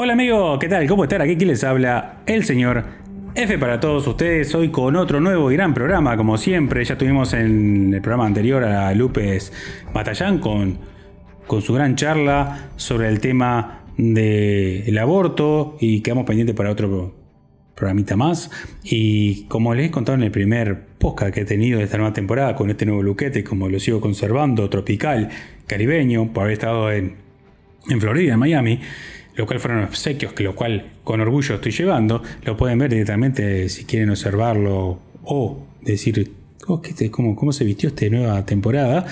Hola amigo, ¿qué tal? ¿Cómo están? Aquí les habla el señor F para todos ustedes. Hoy con otro nuevo y gran programa, como siempre. Ya tuvimos en el programa anterior a Lupes Matallán con, con su gran charla sobre el tema del aborto y quedamos pendientes para otro programita más. Y como les he contado en el primer podcast que he tenido de esta nueva temporada con este nuevo luquete, como lo sigo conservando, tropical, caribeño, por haber estado en, en Florida, en Miami lo cual fueron obsequios, que lo cual con orgullo estoy llevando. Lo pueden ver directamente si quieren observarlo o decir oh, ¿cómo, cómo, se vistió esta nueva temporada.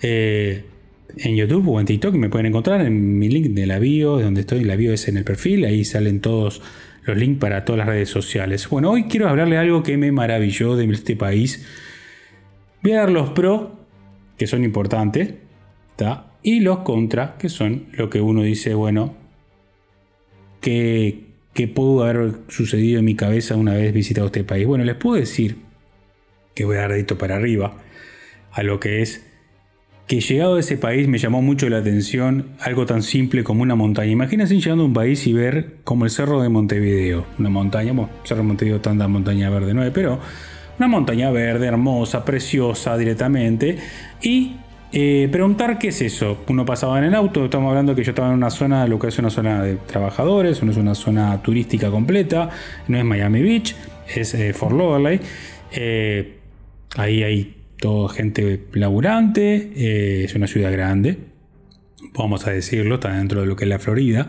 Eh, en YouTube o en TikTok me pueden encontrar en mi link de la bio, donde estoy, la bio es en el perfil, ahí salen todos los links para todas las redes sociales. Bueno, hoy quiero hablarle algo que me maravilló de este país. Voy a dar los pro, que son importantes, y los contra, que son lo que uno dice, bueno, ¿Qué, pudo haber sucedido en mi cabeza una vez visitado este país? Bueno, les puedo decir que voy a dar dedito para arriba a lo que es que llegado a ese país me llamó mucho la atención algo tan simple como una montaña. Imagínense llegando a un país y ver como el cerro de Montevideo, una montaña, bueno, cerro de Montevideo tanta montaña verde, no pero una montaña verde, hermosa, preciosa directamente, y eh, preguntar qué es eso. Uno pasaba en el auto, estamos hablando que yo estaba en una zona, lo que es una zona de trabajadores, no es una zona turística completa, no es Miami Beach, es eh, Fort Lauderdale. Eh, ahí hay toda gente laburante, es una ciudad grande, vamos a decirlo, está dentro de lo que es la Florida.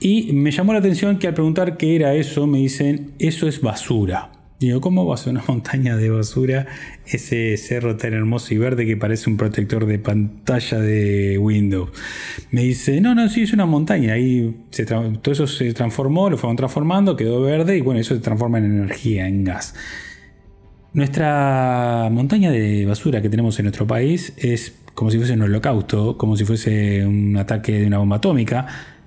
Y me llamó la atención que al preguntar qué era eso, me dicen, eso es basura. Digo, ¿cómo va a una montaña de basura ese cerro tan hermoso y verde que parece un protector de pantalla de Windows? Me dice, no, no, sí, es una montaña. Ahí todo eso se transformó, lo fueron transformando, quedó verde y bueno, eso se transforma en energía, en gas. Nuestra montaña de basura que tenemos en nuestro país es como si fuese un holocausto, como si fuese un ataque de una bomba atómica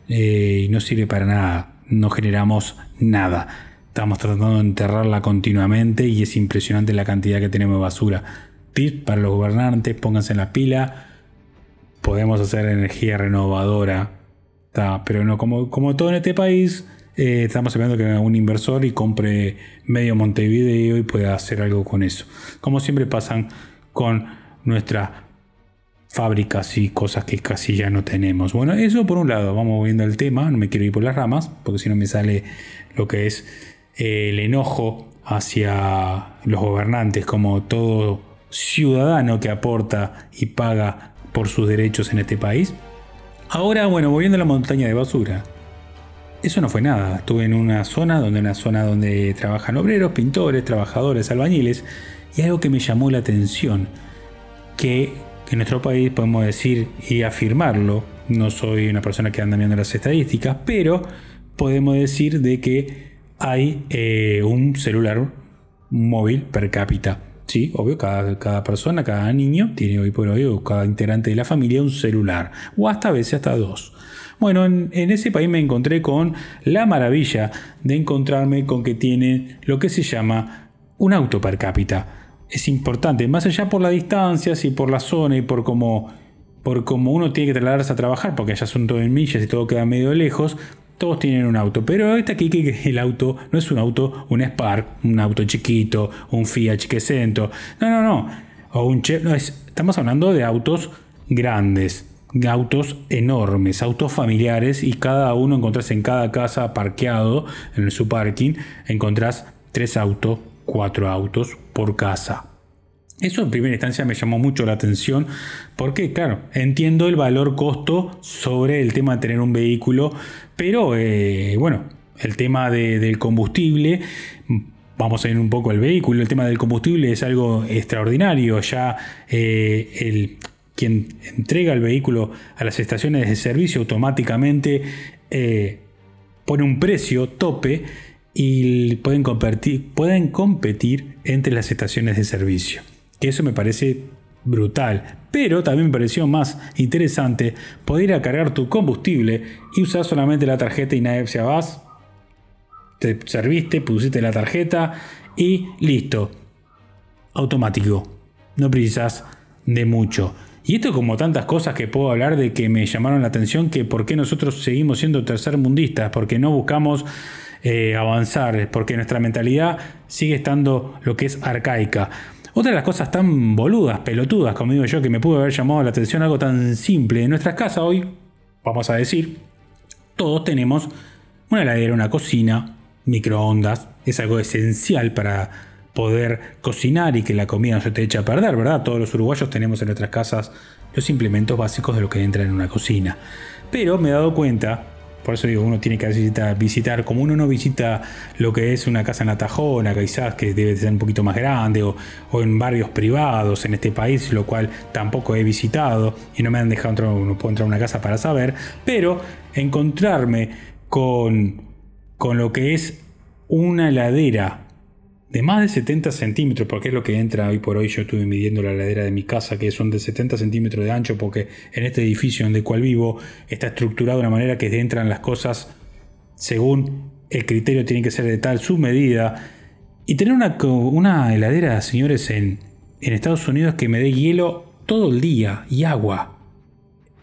eh, y no sirve para nada, no generamos nada. Estamos tratando de enterrarla continuamente y es impresionante la cantidad que tenemos de basura. Tips para los gobernantes, pónganse en la pila. Podemos hacer energía renovadora. pero no, como, como todo en este país, eh, estamos esperando que venga un inversor y compre medio Montevideo y pueda hacer algo con eso. Como siempre pasan con nuestras fábricas y cosas que casi ya no tenemos. Bueno, eso por un lado, vamos viendo el tema, no me quiero ir por las ramas, porque si no me sale lo que es el enojo hacia los gobernantes como todo ciudadano que aporta y paga por sus derechos en este país. Ahora, bueno, volviendo a la montaña de basura. Eso no fue nada. Estuve en una zona donde una zona donde trabajan obreros, pintores, trabajadores, albañiles y algo que me llamó la atención que en nuestro país podemos decir y afirmarlo. No soy una persona que anda viendo las estadísticas, pero podemos decir de que hay eh, un celular móvil per cápita. Sí, obvio, cada, cada, persona, cada niño tiene hoy por hoy, o cada integrante de la familia, un celular, o hasta a veces hasta dos. Bueno, en, ese país me encontré con la maravilla de encontrarme con que tiene lo que se llama un auto per cápita. Es importante, más allá por las distancias y por la zona y por cómo, por cómo uno tiene que trasladarse a trabajar, porque allá son todo en millas y todo queda medio lejos, todos tienen un auto, pero este aquí que el auto no es un auto, un Spark, un auto chiquito, un Fiat Cinquecento, no, no, no, o un Chevy, no, estamos hablando de autos grandes, autos enormes, autos familiares y cada uno encontrás en cada casa parqueado en su parking, encontrás tres autos, cuatro autos por casa. Eso en primera instancia me llamó mucho la atención porque, claro, entiendo el valor costo sobre el tema de tener un vehículo, pero eh, bueno, el tema del combustible, vamos a ir un poco al vehículo, el tema del combustible es algo extraordinario, ya eh, el, quien entrega el vehículo a las estaciones de servicio automáticamente eh, pone un precio tope y pueden pueden competir entre las estaciones de servicio que eso me parece brutal. Pero también me pareció más interesante poder ir a cargar tu combustible y usar solamente la tarjeta y nadie se vas. Te serviste, pusiste la tarjeta y listo. Automático. No precisas de mucho. Y esto como tantas cosas que puedo hablar de que me llamaron la atención, que por qué nosotros seguimos siendo tercermundistas, porque no buscamos eh, avanzar, porque nuestra mentalidad sigue estando lo que es arcaica. Otra de las cosas tan boludas, pelotudas, como digo yo, que me pudo haber llamado la atención algo tan simple. En nuestras casas hoy, vamos a decir, todos tenemos una heladera, una cocina, microondas. Es algo esencial para poder cocinar y que la comida no se te eche a perder, ¿verdad? Todos los uruguayos tenemos en nuestras casas los implementos básicos de lo que entra en una cocina. Pero me he dado cuenta, por eso digo, uno tiene que visitar, como uno no visita lo que es una casa en la Tajona, quizás que debe ser un poquito más grande, o, o, en barrios privados en este país, lo cual tampoco he visitado y no me han dejado entrar, no puedo entrar a una casa para saber, pero encontrarme con, con lo que es una heladera de más de 70 centímetros, porque es lo que entra hoy por hoy. Yo estuve midiendo la ladera de mi casa, que son de 70 centímetros de ancho, porque en este edificio en el cual vivo está estructurado de una manera que entran las cosas según el criterio, tiene que ser de tal su medida. Y tener una, una heladera, señores, en, en Estados Unidos que me dé hielo todo el día y agua,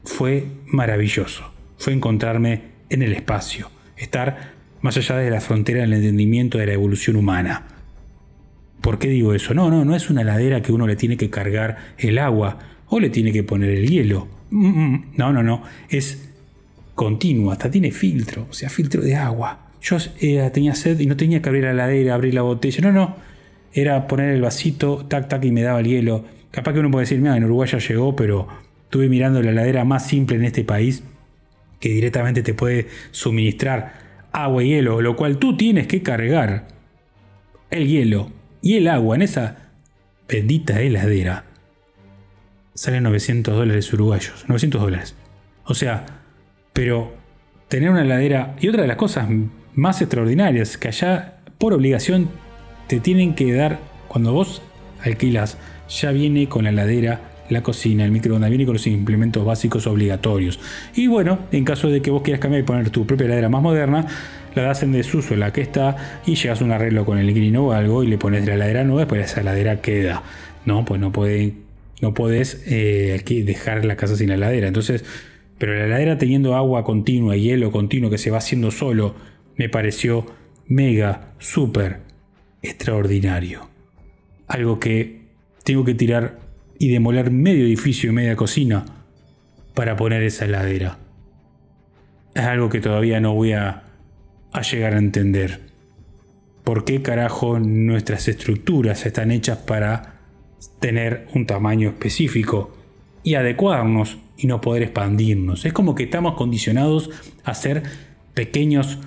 fue maravilloso. Fue encontrarme en el espacio, estar más allá de la frontera del entendimiento de la evolución humana. ¿Por qué digo eso? No, no, no es una heladera que uno le tiene que cargar el agua o le tiene que poner el hielo. No, no, no. Es continua, hasta tiene filtro, o sea, filtro de agua. Yo eh, tenía sed y no tenía que abrir la heladera, abrir la botella. No, no. Era poner el vasito, tac, tac, y me daba el hielo. Capaz que uno puede decir, mira, en Uruguay ya llegó, pero estuve mirando la heladera más simple en este país que directamente te puede suministrar agua y hielo, lo cual tú tienes que cargar el hielo y el agua en esa bendita heladera sale 900 dólares uruguayos. 900 dólares. O sea, pero tener una heladera... Y otra de las cosas más extraordinarias, que allá por obligación te tienen que dar, cuando vos alquilas, ya viene con la heladera, la cocina, el microondas, viene con los implementos básicos obligatorios. Y bueno, en caso de que vos quieras cambiar y poner tu propia heladera más moderna, la das en desuso la que está y llegas a un arreglo con el inquilino o algo y le pones la heladera nueva, pues esa heladera queda. No, pues no puede, no puedes eh, dejar la casa sin la heladera. Entonces, pero la heladera teniendo agua continua, hielo continuo que se va haciendo solo, me pareció mega, súper extraordinario. Algo que tengo que tirar y demoler medio edificio y media cocina para poner esa heladera. Es algo que todavía no voy a a llegar a entender. ¿Por qué carajo nuestras estructuras están hechas para tener un tamaño específico y adecuarnos y no poder expandirnos? Es como que estamos condicionados a ser pequeños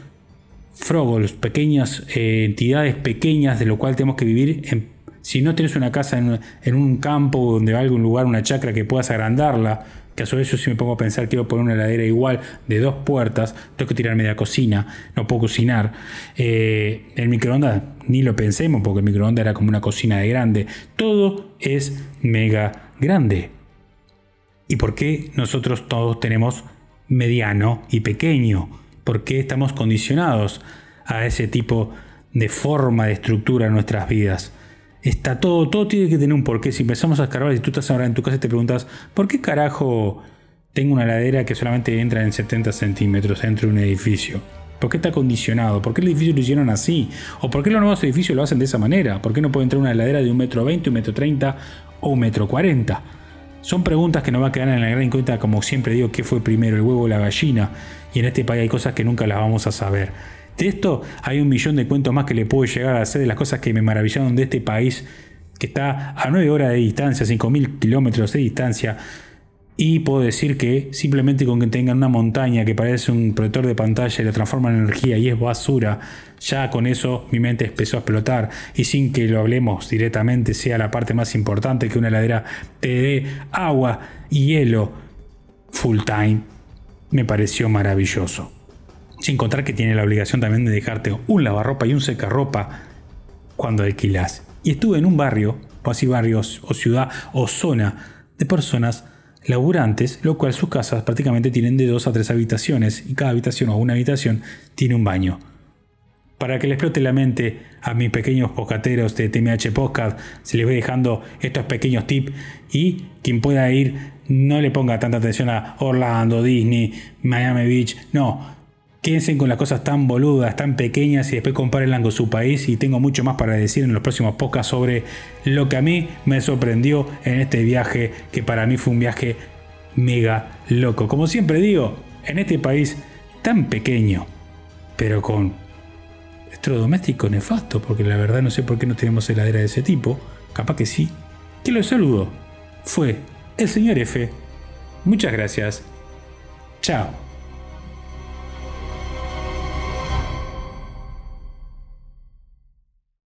frogols, pequeñas eh, entidades pequeñas de lo cual tenemos que vivir si no tienes una casa en, un campo donde algún lugar, una chacra que puedas agrandarla, que a su vez yo si me pongo a pensar quiero poner una heladera igual de dos puertas, tengo que tirar media cocina, no puedo cocinar. Eh, el microondas ni lo pensemos porque el microondas era como una cocina de grande. Todo es mega grande. ¿Y por qué nosotros todos tenemos mediano y pequeño? ¿Por qué estamos condicionados a ese tipo de forma de estructura en nuestras vidas? Está todo, todo tiene que tener un porqué. Si empezamos a escarbar, si tú estás ahora en tu casa y te preguntas, ¿por qué carajo tengo una ladera que solamente entra en 70 centímetros dentro de un edificio? ¿Por qué está condicionado? ¿Por qué el edificio lo hicieron así? ¿O por qué los nuevos edificios lo hacen de esa manera? ¿Por qué no puede entrar una heladera de un metro 20, un metro 30 o un metro 40? Son preguntas que no va a quedar en la gran incógnita, como siempre digo, ¿qué fue primero, el huevo o la gallina? Y en este país hay cosas que nunca las vamos a saber. De esto hay un millón de cuentos más que le puedo llegar a hacer de las cosas que me maravillaron de este país que está a 9 horas de distancia, 5.000 kilómetros de distancia. Y puedo decir que simplemente con que tengan una montaña que parece un protector de pantalla y la transforman en energía y es basura, ya con eso mi mente empezó a explotar. Y sin que lo hablemos directamente, sea la parte más importante que una heladera te dé agua y hielo full time, me pareció maravilloso. Sin contar que tiene la obligación también de dejarte un lavarropa y un secarropa cuando alquilas. Y estuve en un barrio, o así barrios, o ciudad, o zona de personas laburantes, lo cual sus casas prácticamente tienen de dos a tres habitaciones y cada habitación o una habitación tiene un baño. Para que le explote la mente a mis pequeños pocateros de TMH Podcast, se les voy dejando estos pequeños tips y quien pueda ir no le ponga tanta atención a Orlando, Disney, Miami Beach. No, quédense con las cosas tan boludas, tan pequeñas y después compárenlas con su país. Y tengo mucho más para decir en los próximos podcasts sobre lo que a mí me sorprendió en este viaje, que para mí fue un viaje mega loco. Como siempre digo, en este país tan pequeño, pero con electrodoméstico nefasto, porque la verdad no sé por qué no tenemos heladera de ese tipo, capaz que sí. Que lo saludo. Fue el señor F. Muchas gracias. Chao.